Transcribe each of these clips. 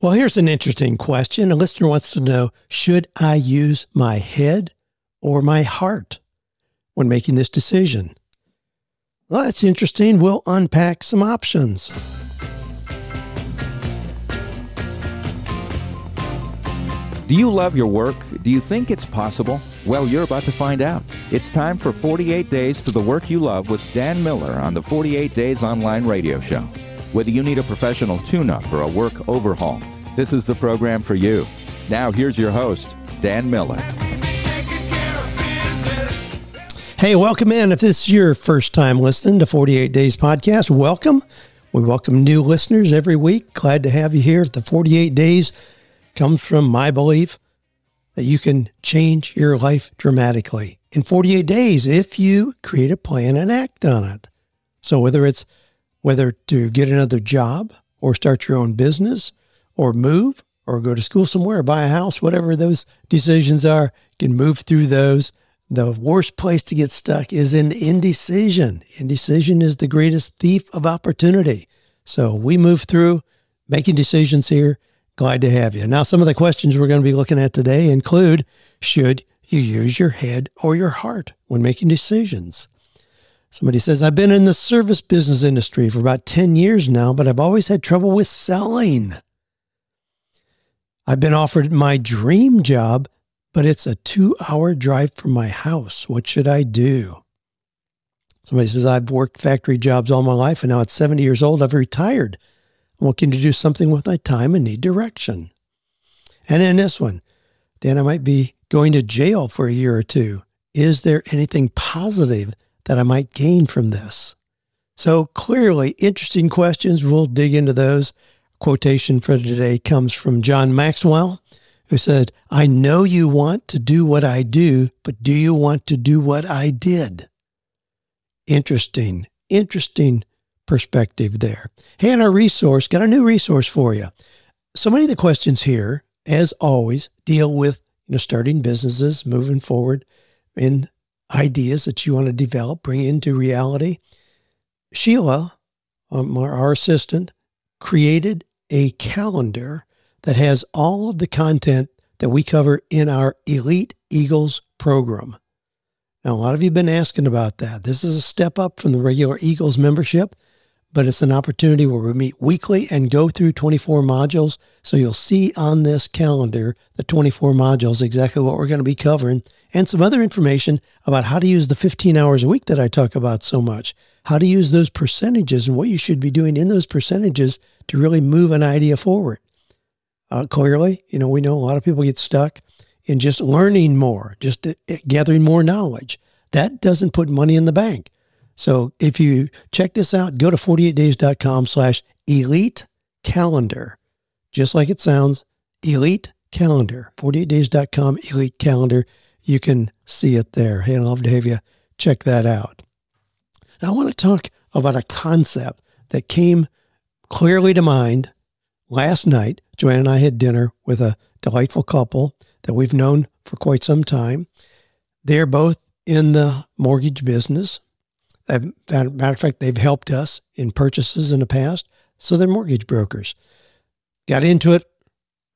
Well, here's an interesting question. A listener wants to know Should I use my head or my heart when making this decision? Well, that's interesting. We'll unpack some options. Do you love your work? Do you think it's possible? Well, you're about to find out. It's time for 48 Days to the Work You Love with Dan Miller on the 48 Days Online Radio Show. Whether you need a professional tune up or a work overhaul, this is the program for you. Now, here's your host, Dan Miller. Hey, welcome in. If this is your first time listening to 48 Days Podcast, welcome. We welcome new listeners every week. Glad to have you here. The 48 Days comes from my belief that you can change your life dramatically in 48 days if you create a plan and act on it. So, whether it's whether to get another job or start your own business or move or go to school somewhere, buy a house, whatever those decisions are, you can move through those. The worst place to get stuck is in indecision. Indecision is the greatest thief of opportunity. So we move through making decisions here. Glad to have you. Now, some of the questions we're going to be looking at today include Should you use your head or your heart when making decisions? Somebody says, I've been in the service business industry for about 10 years now, but I've always had trouble with selling. I've been offered my dream job, but it's a two hour drive from my house. What should I do? Somebody says, I've worked factory jobs all my life, and now at 70 years old, I've retired. I'm looking to do something with my time and need direction. And in this one, Dan, I might be going to jail for a year or two. Is there anything positive that I might gain from this? So clearly, interesting questions. We'll dig into those. Quotation for today comes from John Maxwell, who said, I know you want to do what I do, but do you want to do what I did? Interesting, interesting perspective there. Hey, and our resource, got a new resource for you. So many of the questions here, as always, deal with you know starting businesses, moving forward in ideas that you want to develop, bring into reality. Sheila, um, our, our assistant, created a calendar that has all of the content that we cover in our Elite Eagles program. Now, a lot of you have been asking about that. This is a step up from the regular Eagles membership, but it's an opportunity where we meet weekly and go through 24 modules. So you'll see on this calendar the 24 modules, exactly what we're going to be covering, and some other information about how to use the 15 hours a week that I talk about so much, how to use those percentages and what you should be doing in those percentages to really move an idea forward. Uh, clearly, you know, we know a lot of people get stuck in just learning more, just uh, gathering more knowledge. That doesn't put money in the bank. So if you check this out, go to 48days.com slash elite calendar. Just like it sounds, elite calendar, 48days.com elite calendar. You can see it there. Hey, I'd love to have you check that out. Now I want to talk about a concept that came clearly to mind last night. Joanne and I had dinner with a delightful couple that we've known for quite some time. They're both in the mortgage business. Matter of fact, they've helped us in purchases in the past. So they're mortgage brokers. Got into it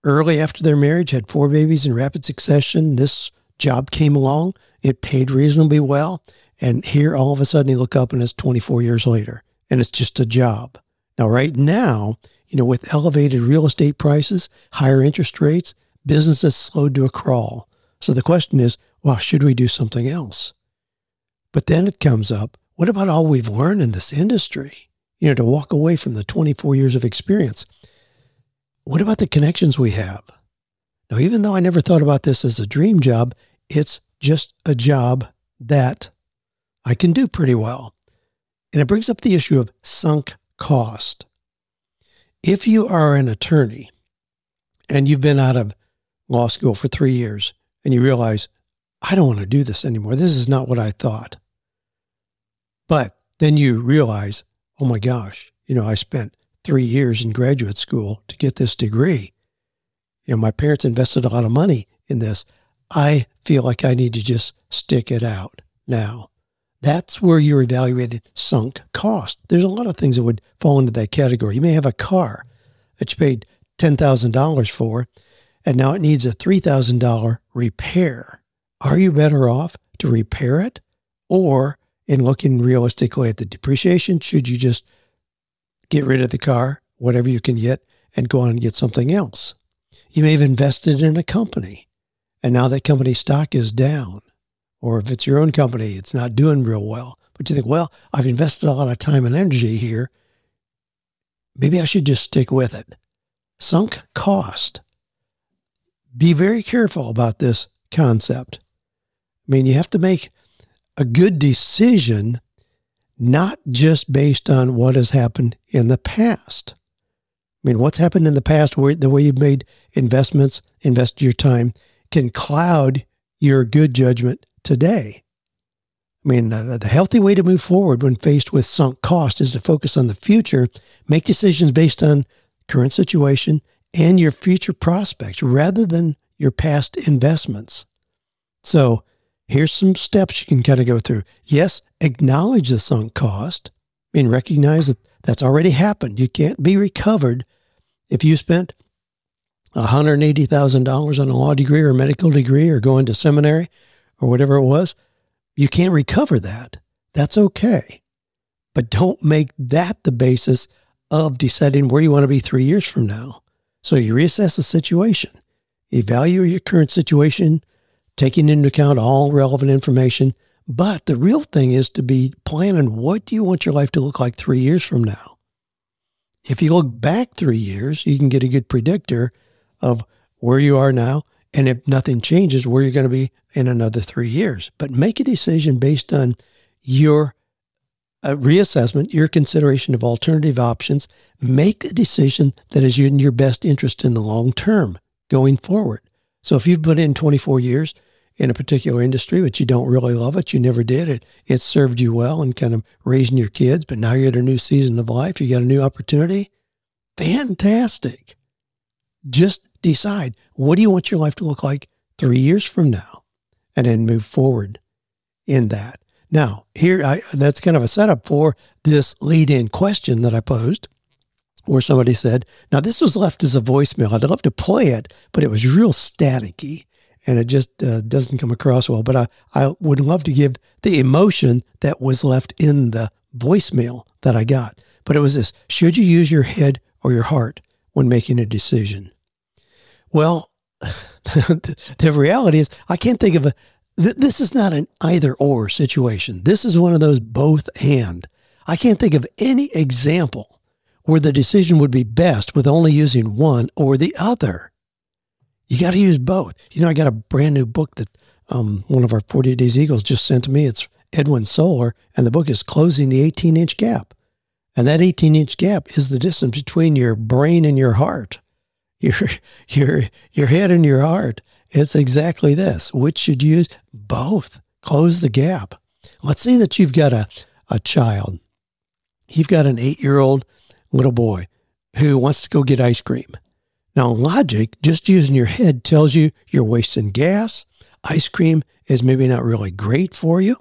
early after their marriage, had four babies in rapid succession. This job came along. It paid reasonably well. And here all of a sudden you look up and it's 24 years later and it's just a job. Now, right now, you know, with elevated real estate prices, higher interest rates, businesses slowed to a crawl. So the question is, well, should we do something else? But then it comes up, what about all we've learned in this industry? You know, to walk away from the 24 years of experience. What about the connections we have? Now, even though I never thought about this as a dream job, it's just a job that I can do pretty well. And it brings up the issue of sunk cost. If you are an attorney and you've been out of law school for three years and you realize, I don't want to do this anymore, this is not what I thought. But then you realize, oh my gosh, you know, I spent three years in graduate school to get this degree. You know, my parents invested a lot of money in this. I feel like I need to just stick it out now. That's where you're evaluating sunk cost. There's a lot of things that would fall into that category. You may have a car that you paid $10,000 for, and now it needs a $3,000 repair. Are you better off to repair it? Or in looking realistically at the depreciation, should you just get rid of the car, whatever you can get, and go on and get something else? You may have invested in a company and now that company stock is down. Or if it's your own company, it's not doing real well. But you think, well, I've invested a lot of time and energy here. Maybe I should just stick with it. Sunk cost. Be very careful about this concept. I mean, you have to make a good decision, not just based on what has happened in the past. I mean, what's happened in the past, where the way you've made investments, invested your time, can cloud your good judgment today. I mean, the healthy way to move forward when faced with sunk cost is to focus on the future, make decisions based on current situation and your future prospects rather than your past investments. So, here's some steps you can kind of go through. Yes, acknowledge the sunk cost. I mean, recognize that that's already happened. You can't be recovered. If you spent $180,000 on a law degree or a medical degree or going to seminary or whatever it was, you can't recover that. That's okay. But don't make that the basis of deciding where you want to be three years from now. So you reassess the situation, evaluate your current situation, taking into account all relevant information. But the real thing is to be planning what do you want your life to look like three years from now? If you look back three years, you can get a good predictor of where you are now and if nothing changes, where you're going to be in another three years. But make a decision based on your uh, reassessment, your consideration of alternative options. Make a decision that is in your best interest in the long term going forward. So if you've put in 24 years in a particular industry, but you don't really love it, you never did it, it served you well in kind of raising your kids, but now you're at a new season of life, you got a new opportunity. Fantastic. Just decide what do you want your life to look like three years from now and then move forward in that. Now, here, I, that's kind of a setup for this lead in question that I posed where somebody said, Now, this was left as a voicemail. I'd love to play it, but it was real staticky and it just uh, doesn't come across well. But I, I would love to give the emotion that was left in the voicemail that I got. But it was this Should you use your head or your heart when making a decision? Well, the reality is, I can't think of a. Th- this is not an either or situation. This is one of those both and. I can't think of any example where the decision would be best with only using one or the other. You got to use both. You know, I got a brand new book that um, one of our 48 Days Eagles just sent to me. It's Edwin Solar, and the book is Closing the 18 inch gap. And that 18 inch gap is the distance between your brain and your heart your your your head and your heart. It's exactly this. Which should use? Both. Close the gap. Let's say that you've got a, a child. You've got an eight year old little boy who wants to go get ice cream. Now, logic, just using your head, tells you you're wasting gas. Ice cream is maybe not really great for you.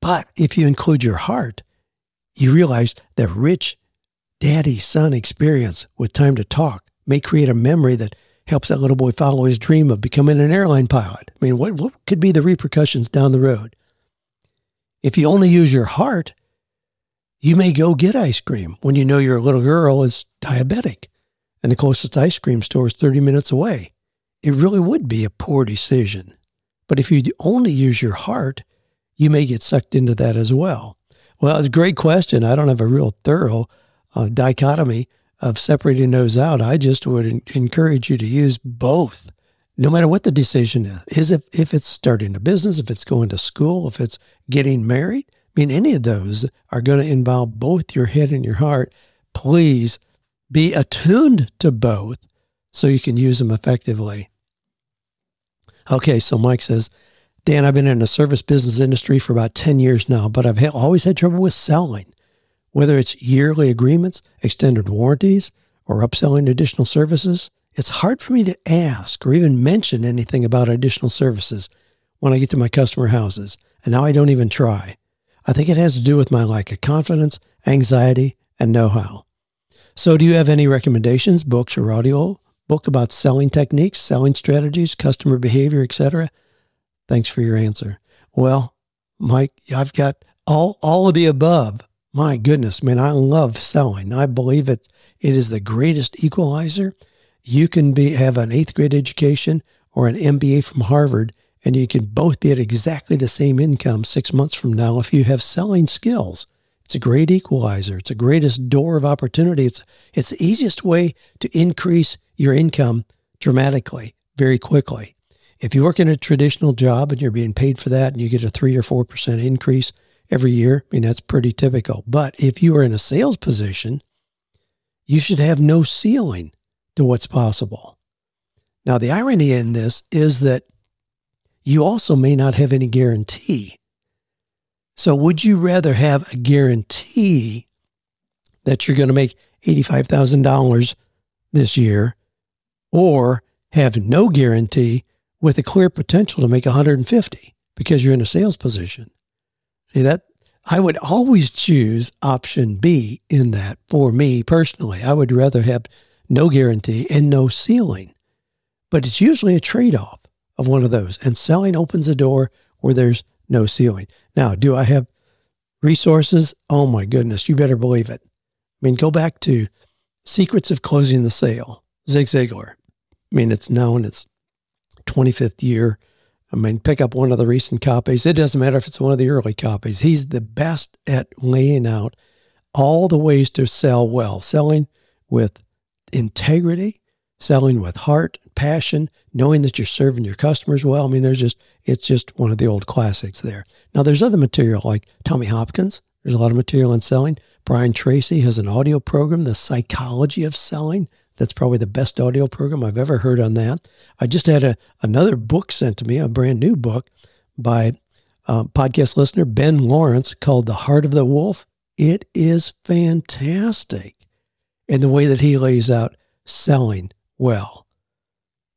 But if you include your heart, you realize that rich daddy son experience with time to talk may create a memory that helps that little boy follow his dream of becoming an airline pilot. I mean, what, what could be the repercussions down the road? If you only use your heart, you may go get ice cream when you know your little girl is diabetic and the closest ice cream store is 30 minutes away. It really would be a poor decision. But if you only use your heart, you may get sucked into that as well. Well, it's a great question. I don't have a real thorough uh, dichotomy of separating those out. I just would encourage you to use both, no matter what the decision is. Is if, if it's starting a business, if it's going to school, if it's getting married. I mean, any of those are going to involve both your head and your heart. Please be attuned to both so you can use them effectively. Okay, so Mike says, Dan, I've been in the service business industry for about 10 years now, but I've always had trouble with selling. Whether it's yearly agreements, extended warranties, or upselling additional services, it's hard for me to ask or even mention anything about additional services when I get to my customer houses, and now I don't even try. I think it has to do with my lack of confidence, anxiety, and know how. So, do you have any recommendations, books or audio book about selling techniques, selling strategies, customer behavior, etc.? Thanks for your answer. Well, Mike, I've got all all of the above. My goodness, man, I love selling. I believe it it is the greatest equalizer. You can be have an eighth grade education or an MBA from Harvard, and you can both be at exactly the same income six months from now if you have selling skills. It's a great equalizer. It's a greatest door of opportunity. It's it's the easiest way to increase your income dramatically, very quickly. If you work in a traditional job and you're being paid for that and you get a three or four percent increase every year, I mean that's pretty typical. But if you are in a sales position, you should have no ceiling to what's possible. Now the irony in this is that you also may not have any guarantee. So would you rather have a guarantee that you're going to make $85,000 this year or have no guarantee with a clear potential to make 150 because you're in a sales position. See that I would always choose option B in that for me personally. I would rather have no guarantee and no ceiling. But it's usually a trade-off of one of those. And selling opens a door where there's no ceiling. Now, do I have resources? Oh my goodness, you better believe it. I mean, go back to Secrets of Closing the Sale, Zig Ziglar. I mean, it's now in its 25th year. I mean, pick up one of the recent copies. It doesn't matter if it's one of the early copies. He's the best at laying out all the ways to sell well, selling with integrity, selling with heart, passion, knowing that you're serving your customers well. I mean, there's just, it's just one of the old classics there. Now, there's other material like Tommy Hopkins. There's a lot of material on selling. Brian Tracy has an audio program, The Psychology of Selling. That's probably the best audio program I've ever heard on that. I just had a, another book sent to me, a brand new book by uh, podcast listener Ben Lawrence called The Heart of the Wolf. It is fantastic in the way that he lays out selling well,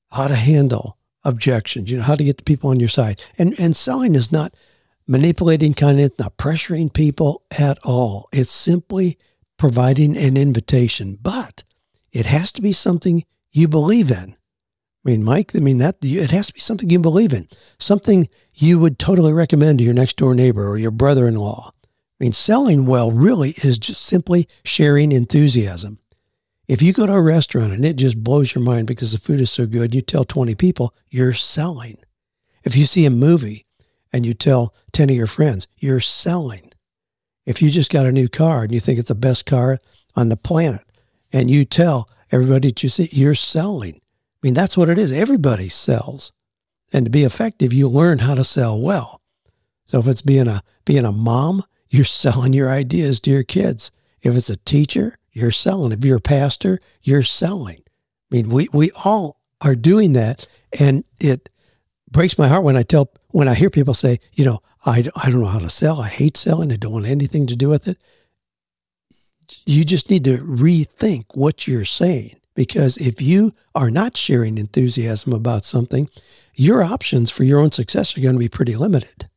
how to handle objections, you know, how to get the people on your side. And, and selling is not manipulating content, not pressuring people at all. It's simply providing an invitation. But it has to be something you believe in. I mean, Mike, I mean, that it has to be something you believe in, something you would totally recommend to your next door neighbor or your brother in law. I mean, selling well really is just simply sharing enthusiasm. If you go to a restaurant and it just blows your mind because the food is so good, you tell 20 people, you're selling. If you see a movie and you tell 10 of your friends, you're selling. If you just got a new car and you think it's the best car on the planet, and you tell everybody that you see you're selling. I mean, that's what it is. Everybody sells. And to be effective, you learn how to sell well. So if it's being a being a mom, you're selling your ideas to your kids. If it's a teacher, you're selling. If you're a pastor, you're selling. I mean, we we all are doing that, and it breaks my heart when I tell when I hear people say, you know, I I don't know how to sell. I hate selling. I don't want anything to do with it you just need to rethink what you're saying because if you are not sharing enthusiasm about something, your options for your own success are going to be pretty limited.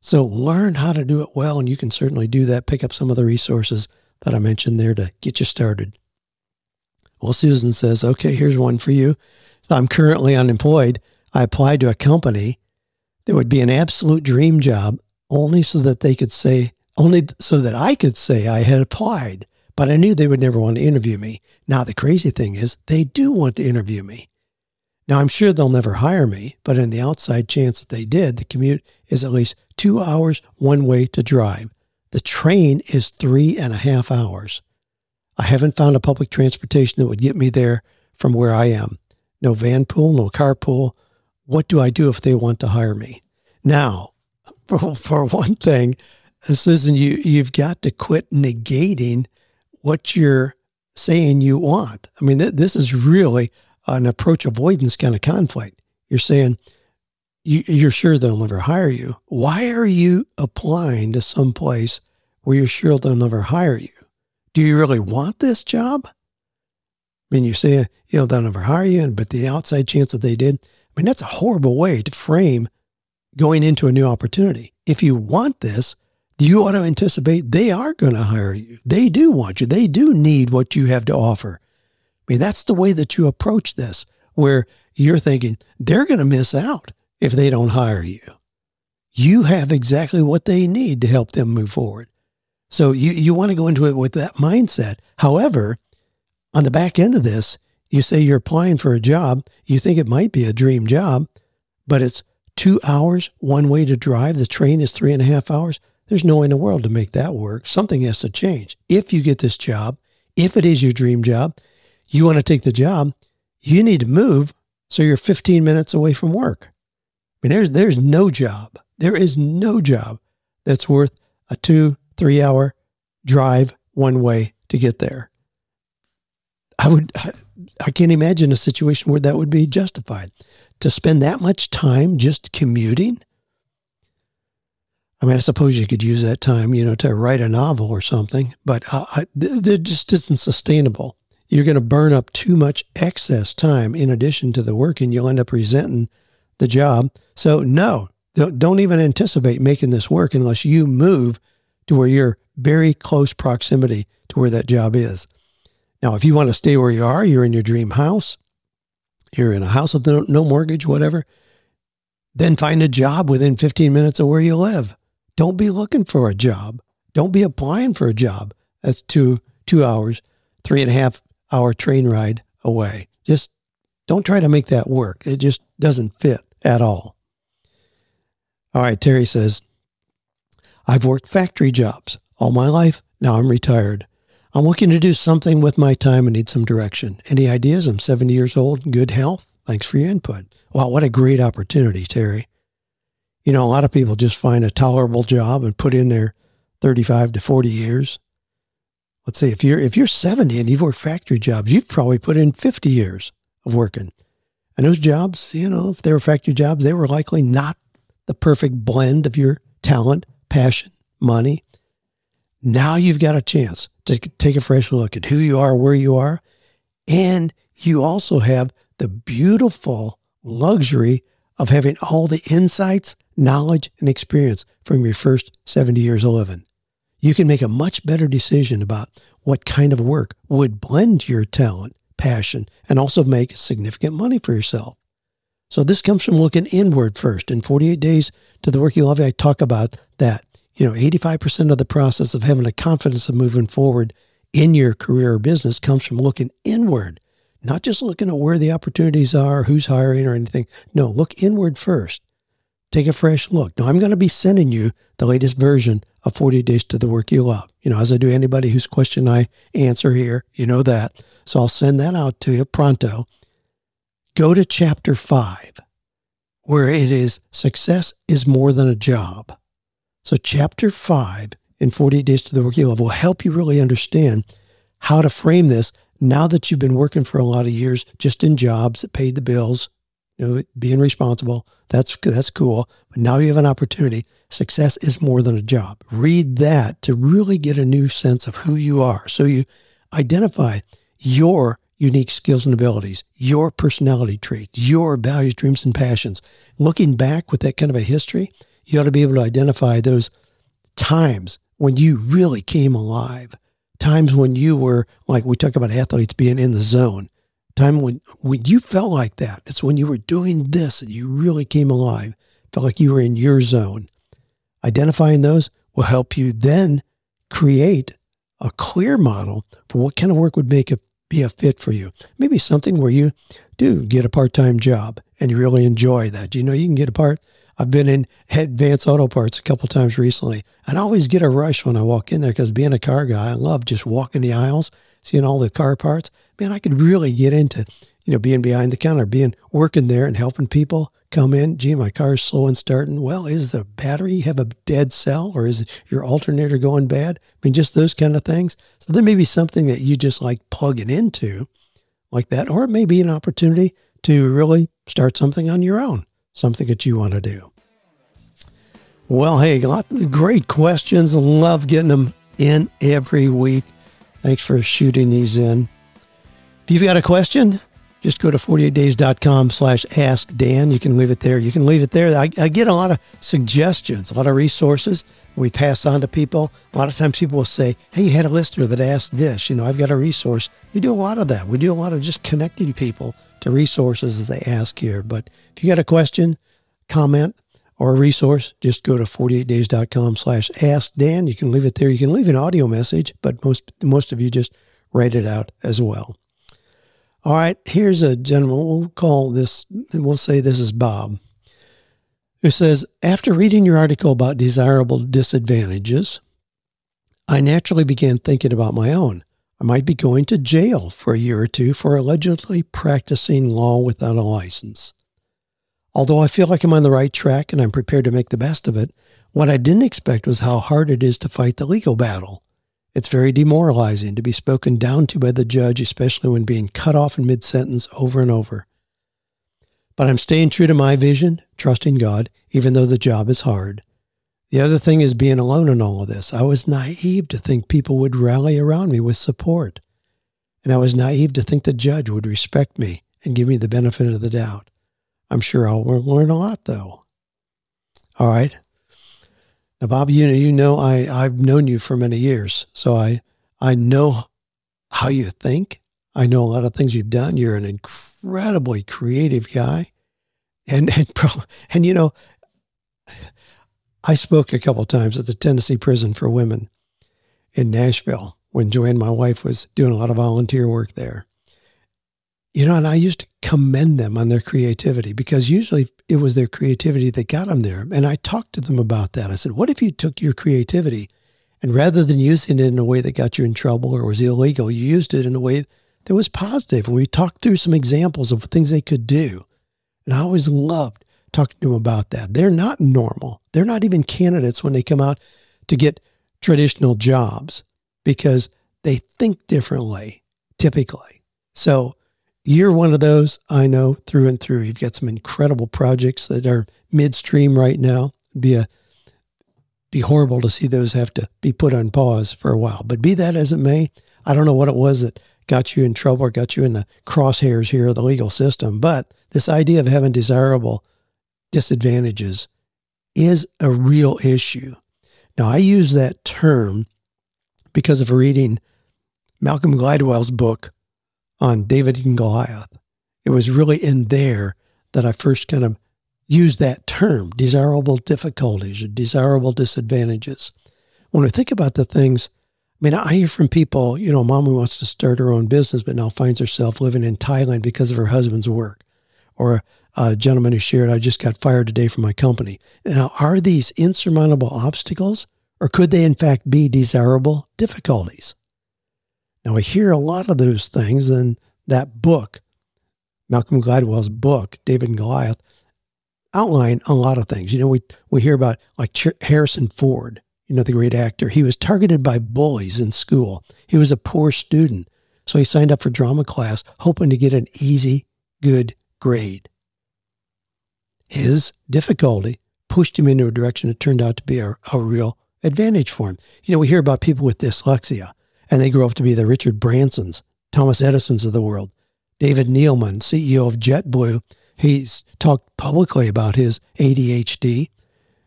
So learn how to do it well, and you can certainly do that. Pick up some of the resources that I mentioned there to get you started. Well, Susan says, okay, here's one for you. I'm currently unemployed. I applied to a company that would be an absolute dream job only so that they could say, only so that I could say I had applied, but I knew they would never want to interview me. Now, the crazy thing is, they do want to interview me. Now, I'm sure they'll never hire me, but in the outside chance that they did, the commute is at least two hours one way to drive. The train is three and a half hours. I haven't found a public transportation that would get me there from where I am. No van pool, no carpool. What do I do if they want to hire me? Now, for, for one thing, Susan, you, you've got to quit negating what you're saying you want. I mean, th- this is really an approach avoidance kind of conflict. You're saying you, you're sure they'll never hire you. Why are you applying to some place where you're sure they'll never hire you? Do you really want this job? I mean, you say, you know, they'll never hire you, and but the outside chance that they did, I mean, that's a horrible way to frame going into a new opportunity. If you want this, you ought to anticipate they are going to hire you. They do want you. They do need what you have to offer. I mean, that's the way that you approach this, where you're thinking they're going to miss out if they don't hire you. You have exactly what they need to help them move forward. So you, you want to go into it with that mindset. However, on the back end of this, you say you're applying for a job. You think it might be a dream job, but it's two hours one way to drive. The train is three and a half hours. There's no way in the world to make that work. Something has to change. If you get this job, if it is your dream job, you want to take the job, you need to move so you're 15 minutes away from work. I mean, there's, there's no job. There is no job that's worth a two, three hour drive one way to get there. I would, I can't imagine a situation where that would be justified. To spend that much time just commuting? I mean, I suppose you could use that time, you know, to write a novel or something, but uh, I, it just isn't sustainable you're going to burn up too much excess time in addition to the work and you'll end up resenting the job. So, no, don't even anticipate making this work unless you move to where you're very close proximity to where that job is. Now, if you want to stay where you are, you're in your dream house, you're in a house with no, no mortgage, whatever, then find a job within 15 minutes of where you live. Don't be looking for a job. Don't be applying for a job. That's two, two hours, three and a half hour train ride away. Just don't try to make that work. It just doesn't fit at all. All right, Terry says, I've worked factory jobs all my life. Now I'm retired. I'm looking to do something with my time and need some direction. Any ideas? I'm 70 years old, good health. Thanks for your input. Wow, what a great opportunity, Terry. You know, a lot of people just find a tolerable job and put in their 35 to 40 years let's say if you're if you're 70 and you've worked factory jobs, you've probably put in 50 years of working. And those jobs, you know, if they were factory jobs, they were likely not the perfect blend of your talent, passion, money. Now you've got a chance to take a fresh look at who you are, where you are, and you also have the beautiful luxury of having all the insights, knowledge, and experience from your first 70 years of living you can make a much better decision about what kind of work would blend your talent, passion, and also make significant money for yourself. So this comes from looking inward first. In 48 days to the work you love, I talk about that. You know, 85% of the process of having a confidence of moving forward in your career or business comes from looking inward, not just looking at where the opportunities are, who's hiring or anything. No, look inward first take a fresh look. Now, I'm going to be sending you the latest version of 40 Days to the Work You Love. You know, as I do anybody whose question I answer here, you know that. So I'll send that out to you pronto. Go to chapter five, where it is success is more than a job. So, chapter five in 40 Days to the Work You Love will help you really understand how to frame this now that you've been working for a lot of years just in jobs that paid the bills, you know, being responsible. That's that's cool. But now you have an opportunity. Success is more than a job. Read that to really get a new sense of who you are. So you identify your unique skills and abilities, your personality traits, your values, dreams, and passions. Looking back with that kind of a history, you ought to be able to identify those times when you really came alive, times when you were, like we talk about athletes being in the zone, time when, when you felt like that. It's when you were doing this and you really came alive, felt like you were in your zone. Identifying those will help you then create a clear model for what kind of work would make it be a fit for you. Maybe something where you do get a part-time job and you really enjoy that. You know, you can get a part. I've been in Advance Auto Parts a couple times recently, and I always get a rush when I walk in there because being a car guy, I love just walking the aisles, seeing all the car parts man, I could really get into, you know, being behind the counter, being working there and helping people come in. Gee, my car's slow and starting. Well, is the battery have a dead cell or is your alternator going bad? I mean, just those kind of things. So there may be something that you just like plugging into like that, or it may be an opportunity to really start something on your own, something that you want to do. Well, hey, a lot of great questions. Love getting them in every week. Thanks for shooting these in. If you've got a question, just go to 48days.com slash ask Dan. You can leave it there. You can leave it there. I, I, get a lot of suggestions, a lot of resources we pass on to people. A lot of times people will say, hey, you had a listener that asked this. You know, I've got a resource. We do a lot of that. We do a lot of just connecting people to resources as they ask here. But if you got a question, comment, or a resource, just go to 48days.com slash ask Dan. You can leave it there. You can leave an audio message, but most most of you just write it out as well. All right, here's a gentleman. We'll call this, we'll say this is Bob, who says, After reading your article about desirable disadvantages, I naturally began thinking about my own. I might be going to jail for a year or two for allegedly practicing law without a license. Although I feel like I'm on the right track and I'm prepared to make the best of it, what I didn't expect was how hard it is to fight the legal battle. It's very demoralizing to be spoken down to by the judge, especially when being cut off in mid sentence over and over. But I'm staying true to my vision, trusting God, even though the job is hard. The other thing is being alone in all of this. I was naive to think people would rally around me with support. And I was naive to think the judge would respect me and give me the benefit of the doubt. I'm sure I'll learn a lot, though. All right. Now, Bob, you know, you know, I, I've known you for many years, so I, I know how you think. I know a lot of things you've done. You're an incredibly creative guy, and and and you know, I spoke a couple times at the Tennessee Prison for Women in Nashville when Joanne, my wife, was doing a lot of volunteer work there. You know, and I used to commend them on their creativity because usually it was their creativity that got them there. And I talked to them about that. I said, What if you took your creativity and rather than using it in a way that got you in trouble or was illegal, you used it in a way that was positive? And we talked through some examples of things they could do. And I always loved talking to them about that. They're not normal, they're not even candidates when they come out to get traditional jobs because they think differently typically. So you're one of those I know through and through. You've got some incredible projects that are midstream right now. It'd be a be horrible to see those have to be put on pause for a while. But be that as it may, I don't know what it was that got you in trouble or got you in the crosshairs here of the legal system. But this idea of having desirable disadvantages is a real issue. Now, I use that term because of reading Malcolm Gladwell's book, on David and Goliath. It was really in there that I first kind of used that term, desirable difficulties or desirable disadvantages. When I think about the things, I mean, I hear from people, you know, mom who wants to start her own business, but now finds herself living in Thailand because of her husband's work. Or a gentleman who shared, I just got fired today from my company. Now, are these insurmountable obstacles or could they in fact be desirable difficulties? Now, we hear a lot of those things in that book, Malcolm Gladwell's book, David and Goliath, outline a lot of things. You know, we, we hear about like Harrison Ford, you know, the great actor. He was targeted by bullies in school. He was a poor student. So he signed up for drama class, hoping to get an easy, good grade. His difficulty pushed him into a direction that turned out to be a, a real advantage for him. You know, we hear about people with dyslexia and they grew up to be the Richard Bransons, Thomas Edisons of the world. David Neeleman, CEO of JetBlue, he's talked publicly about his ADHD,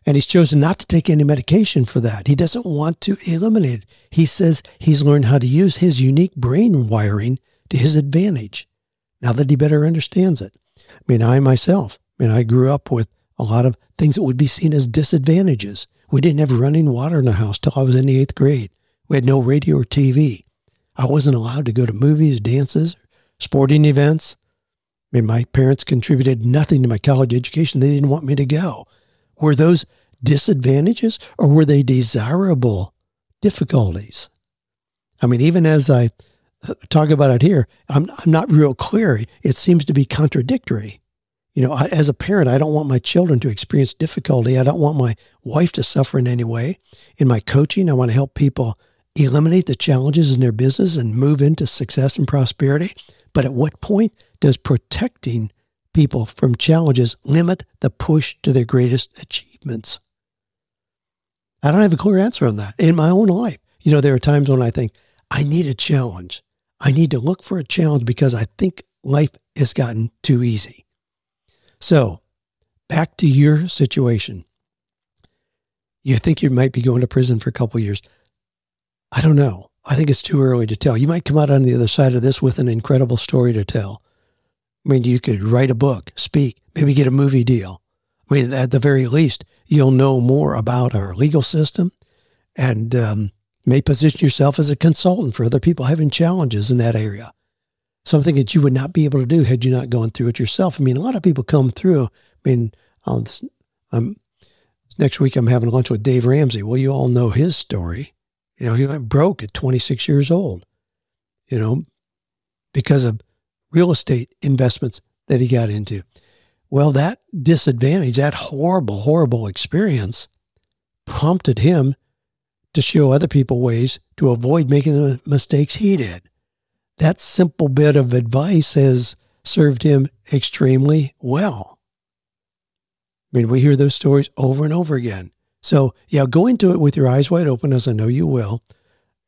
and he's chosen not to take any medication for that. He doesn't want to eliminate it. He says he's learned how to use his unique brain wiring to his advantage now that he better understands it. I mean, I myself, I mean, I grew up with a lot of things that would be seen as disadvantages. We didn't have running water in the house till I was in the eighth grade. We had no radio or TV. I wasn't allowed to go to movies, dances, sporting events. I mean, my parents contributed nothing to my college education. They didn't want me to go. Were those disadvantages or were they desirable difficulties? I mean, even as I uh, talk about it here, I'm, I'm not real clear. It seems to be contradictory. You know, I, as a parent, I don't want my children to experience difficulty. I don't want my wife to suffer in any way. In my coaching, I want to help people eliminate the challenges in their business and move into success and prosperity? But at what point does protecting people from challenges limit the push to their greatest achievements? I don't have a clear answer on that in my own life. You know, there are times when I think, I need a challenge. I need to look for a challenge because I think life has gotten too easy. So, back to your situation. You think you might be going to prison for a couple years. I don't know. I think it's too early to tell. You might come out on the other side of this with an incredible story to tell. I mean, you could write a book, speak, maybe get a movie deal. I mean, at the very least, you'll know more about our legal system and um, may position yourself as a consultant for other people having challenges in that area. Something that you would not be able to do had you not gone through it yourself. I mean, a lot of people come through. I mean, I'm, next week I'm having lunch with Dave Ramsey. Well, you all know his story. You know, he went broke at 26 years old, you know, because of real estate investments that he got into. Well, that disadvantage, that horrible, horrible experience prompted him to show other people ways to avoid making the mistakes he did. That simple bit of advice has served him extremely well. I mean, we hear those stories over and over again. So, yeah, go into it with your eyes wide open, as I know you will,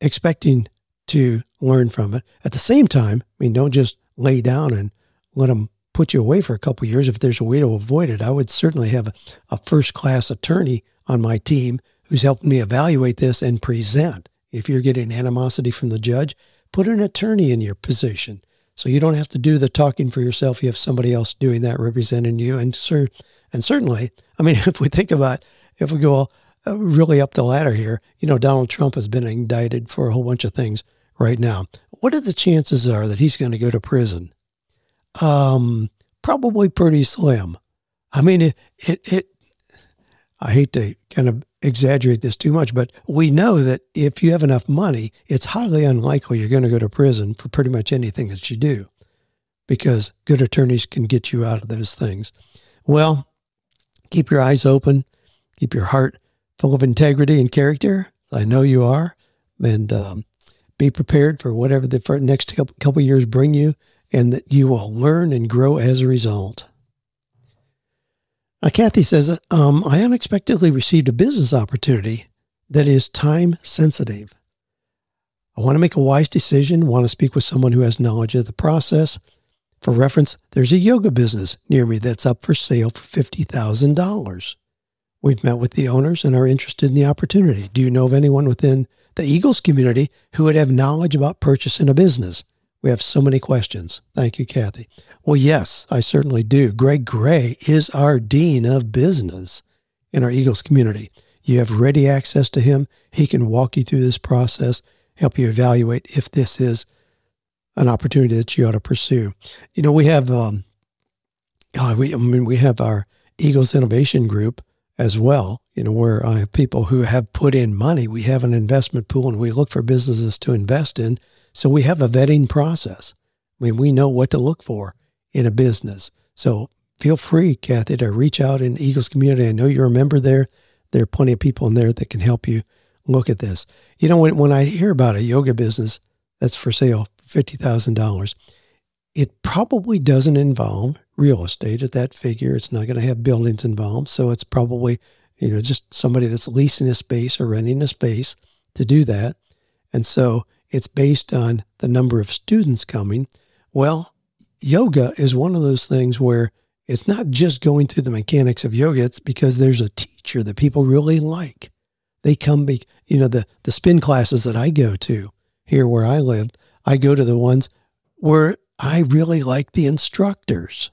expecting to learn from it. At the same time, I mean, don't just lay down and let them put you away for a couple years. If there's a way to avoid it, I would certainly have a, a first class attorney on my team who's helping me evaluate this and present. If you're getting animosity from the judge, put an attorney in your position so you don't have to do the talking for yourself. You have somebody else doing that representing you. And sir, and certainly, I mean, if we think about if we go uh, really up the ladder here, you know, Donald Trump has been indicted for a whole bunch of things right now. What are the chances are that he's going to go to prison? Um, probably pretty slim. I mean, it, it, it I hate to kind of exaggerate this too much, but we know that if you have enough money, it's highly unlikely you're going to go to prison for pretty much anything that you do because good attorneys can get you out of those things. Well, keep your eyes open, keep your heart full of integrity and character. I know you are. And um, be prepared for whatever the next couple years bring you, and that you will learn and grow as a result. Now, Kathy says, um, I unexpectedly received a business opportunity that is time sensitive. I want to make a wise decision, want to speak with someone who has knowledge of the process. For reference, there's a yoga business near me that's up for sale for $50,000. We've met with the owners and are interested in the opportunity. Do you know of anyone within the Eagles community who would have knowledge about purchasing a business? We have so many questions. Thank you, Kathy. Well, yes, I certainly do. Greg Gray is our Dean of Business in our Eagles community. You have ready access to him. He can walk you through this process, help you evaluate if this is an opportunity that you ought to pursue. You know, we have, um, we, I mean, we have our Eagles Innovation Group as well, you know, where I have people who have put in money. We have an investment pool and we look for businesses to invest in so we have a vetting process. I mean, we know what to look for in a business. So feel free, Kathy, to reach out in Eagles community. I know you're a member there. There are plenty of people in there that can help you look at this. You know, when, when I hear about a yoga business that's for sale, $50,000, it probably doesn't involve real estate at that figure. It's not going to have buildings involved. So it's probably, you know, just somebody that's leasing a space or renting a space to do that. And so it's based on the number of students coming. Well, yoga is one of those things where it's not just going through the mechanics of yoga, it's because there's a teacher that people really like. They come, be, you know, the, the spin classes that I go to here where I live, I go to the ones where I really like the instructors.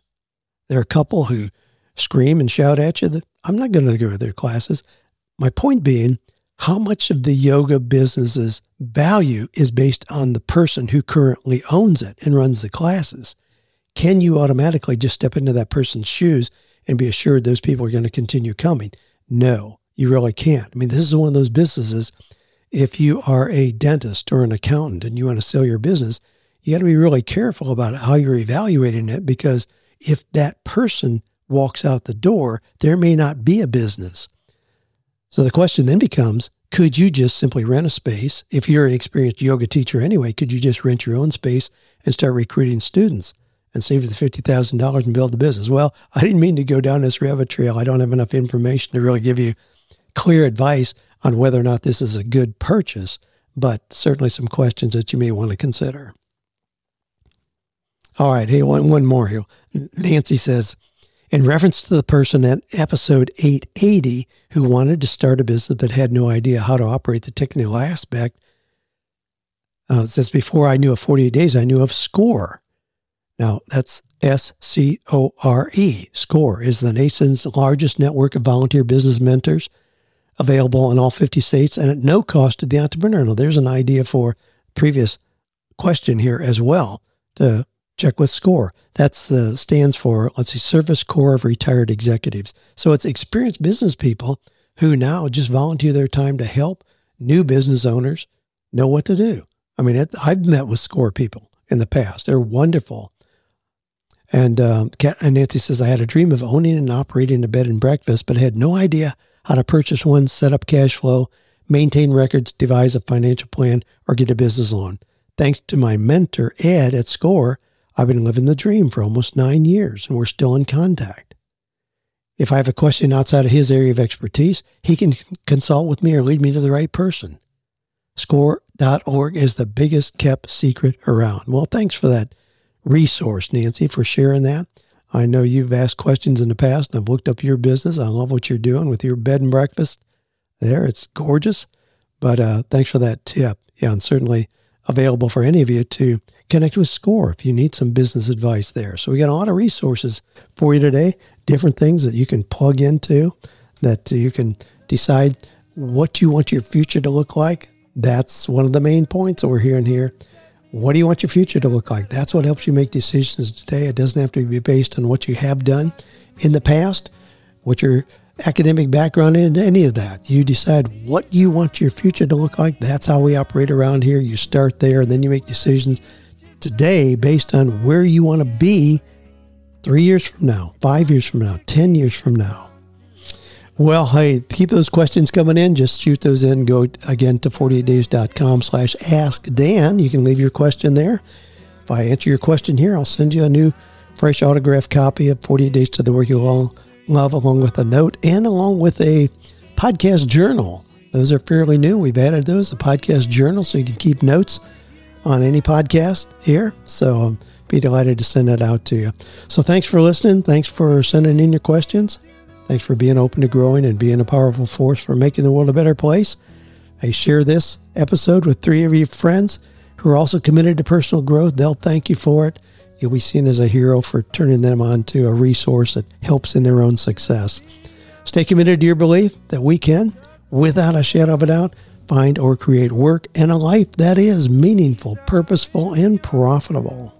There are a couple who scream and shout at you that I'm not going to go to their classes. My point being, how much of the yoga business's value is based on the person who currently owns it and runs the classes. Can you automatically just step into that person's shoes and be assured those people are going to continue coming? No, you really can't. I mean, this is one of those businesses. If you are a dentist or an accountant and you want to sell your business, you got to be really careful about how you're evaluating it because if that person walks out the door, there may not be a business. So the question then becomes could you just simply rent a space? If you're an experienced yoga teacher anyway, could you just rent your own space and start recruiting students and save the $50,000 and build the business? Well, I didn't mean to go down this rabbit trail. I don't have enough information to really give you clear advice on whether or not this is a good purchase, but certainly some questions that you may want to consider. All right. Hey, one, one more here. Nancy says, in reference to the person at episode 880 who wanted to start a business but had no idea how to operate the technical aspect, uh, it says, before I knew of 48 days, I knew of SCORE. Now, that's S C O R E. SCORE is the nation's largest network of volunteer business mentors available in all 50 states and at no cost to the entrepreneur. Now, there's an idea for previous question here as well to check with SCORE. That's the stands for, let's see, Service Corps of Retired Executives. So it's experienced business people who now just volunteer their time to help new business owners know what to do. I mean, it, I've met with SCORE people in the past. They're wonderful. And, um, and Nancy says, I had a dream of owning and operating a bed and breakfast, but had no idea how to purchase one, set up cash flow, maintain records, devise a financial plan, or get a business loan. Thanks to my mentor, Ed at SCORE, I've been living the dream for almost nine years and we're still in contact. If I have a question outside of his area of expertise, he can consult with me or lead me to the right person. SCORE.org is the biggest kept secret around. Well, thanks for that resource, Nancy, for sharing that. I know you've asked questions in the past and I've looked up your business. I love what you're doing with your bed and breakfast there. It's gorgeous. But uh, thanks for that tip. Yeah, and certainly available for any of you to connect with SCORE if you need some business advice there. So we got a lot of resources for you today, different things that you can plug into, that you can decide what you want your future to look like. That's one of the main points that we're hearing here. What do you want your future to look like? That's what helps you make decisions today. It doesn't have to be based on what you have done in the past, what your academic background in any of that. You decide what you want your future to look like. That's how we operate around here. You start there, and then you make decisions today based on where you want to be three years from now, five years from now, 10 years from now. Well, hey, keep those questions coming in. Just shoot those in. Go again to 48days.com slash ask Dan. You can leave your question there. If I answer your question here, I'll send you a new fresh autographed copy of 48 Days to the Work You Love, along with a note and along with a podcast journal. Those are fairly new. We've added those, a podcast journal, so you can keep notes on any podcast here. So um, be delighted to send that out to you. So thanks for listening. Thanks for sending in your questions. Thanks for being open to growing and being a powerful force for making the world a better place. I share this episode with three of your friends who are also committed to personal growth. They'll thank you for it. You'll be seen as a hero for turning them on to a resource that helps in their own success. Stay committed to your belief that we can, without a shadow of a doubt, find or create work and a life that is meaningful, purposeful, and profitable.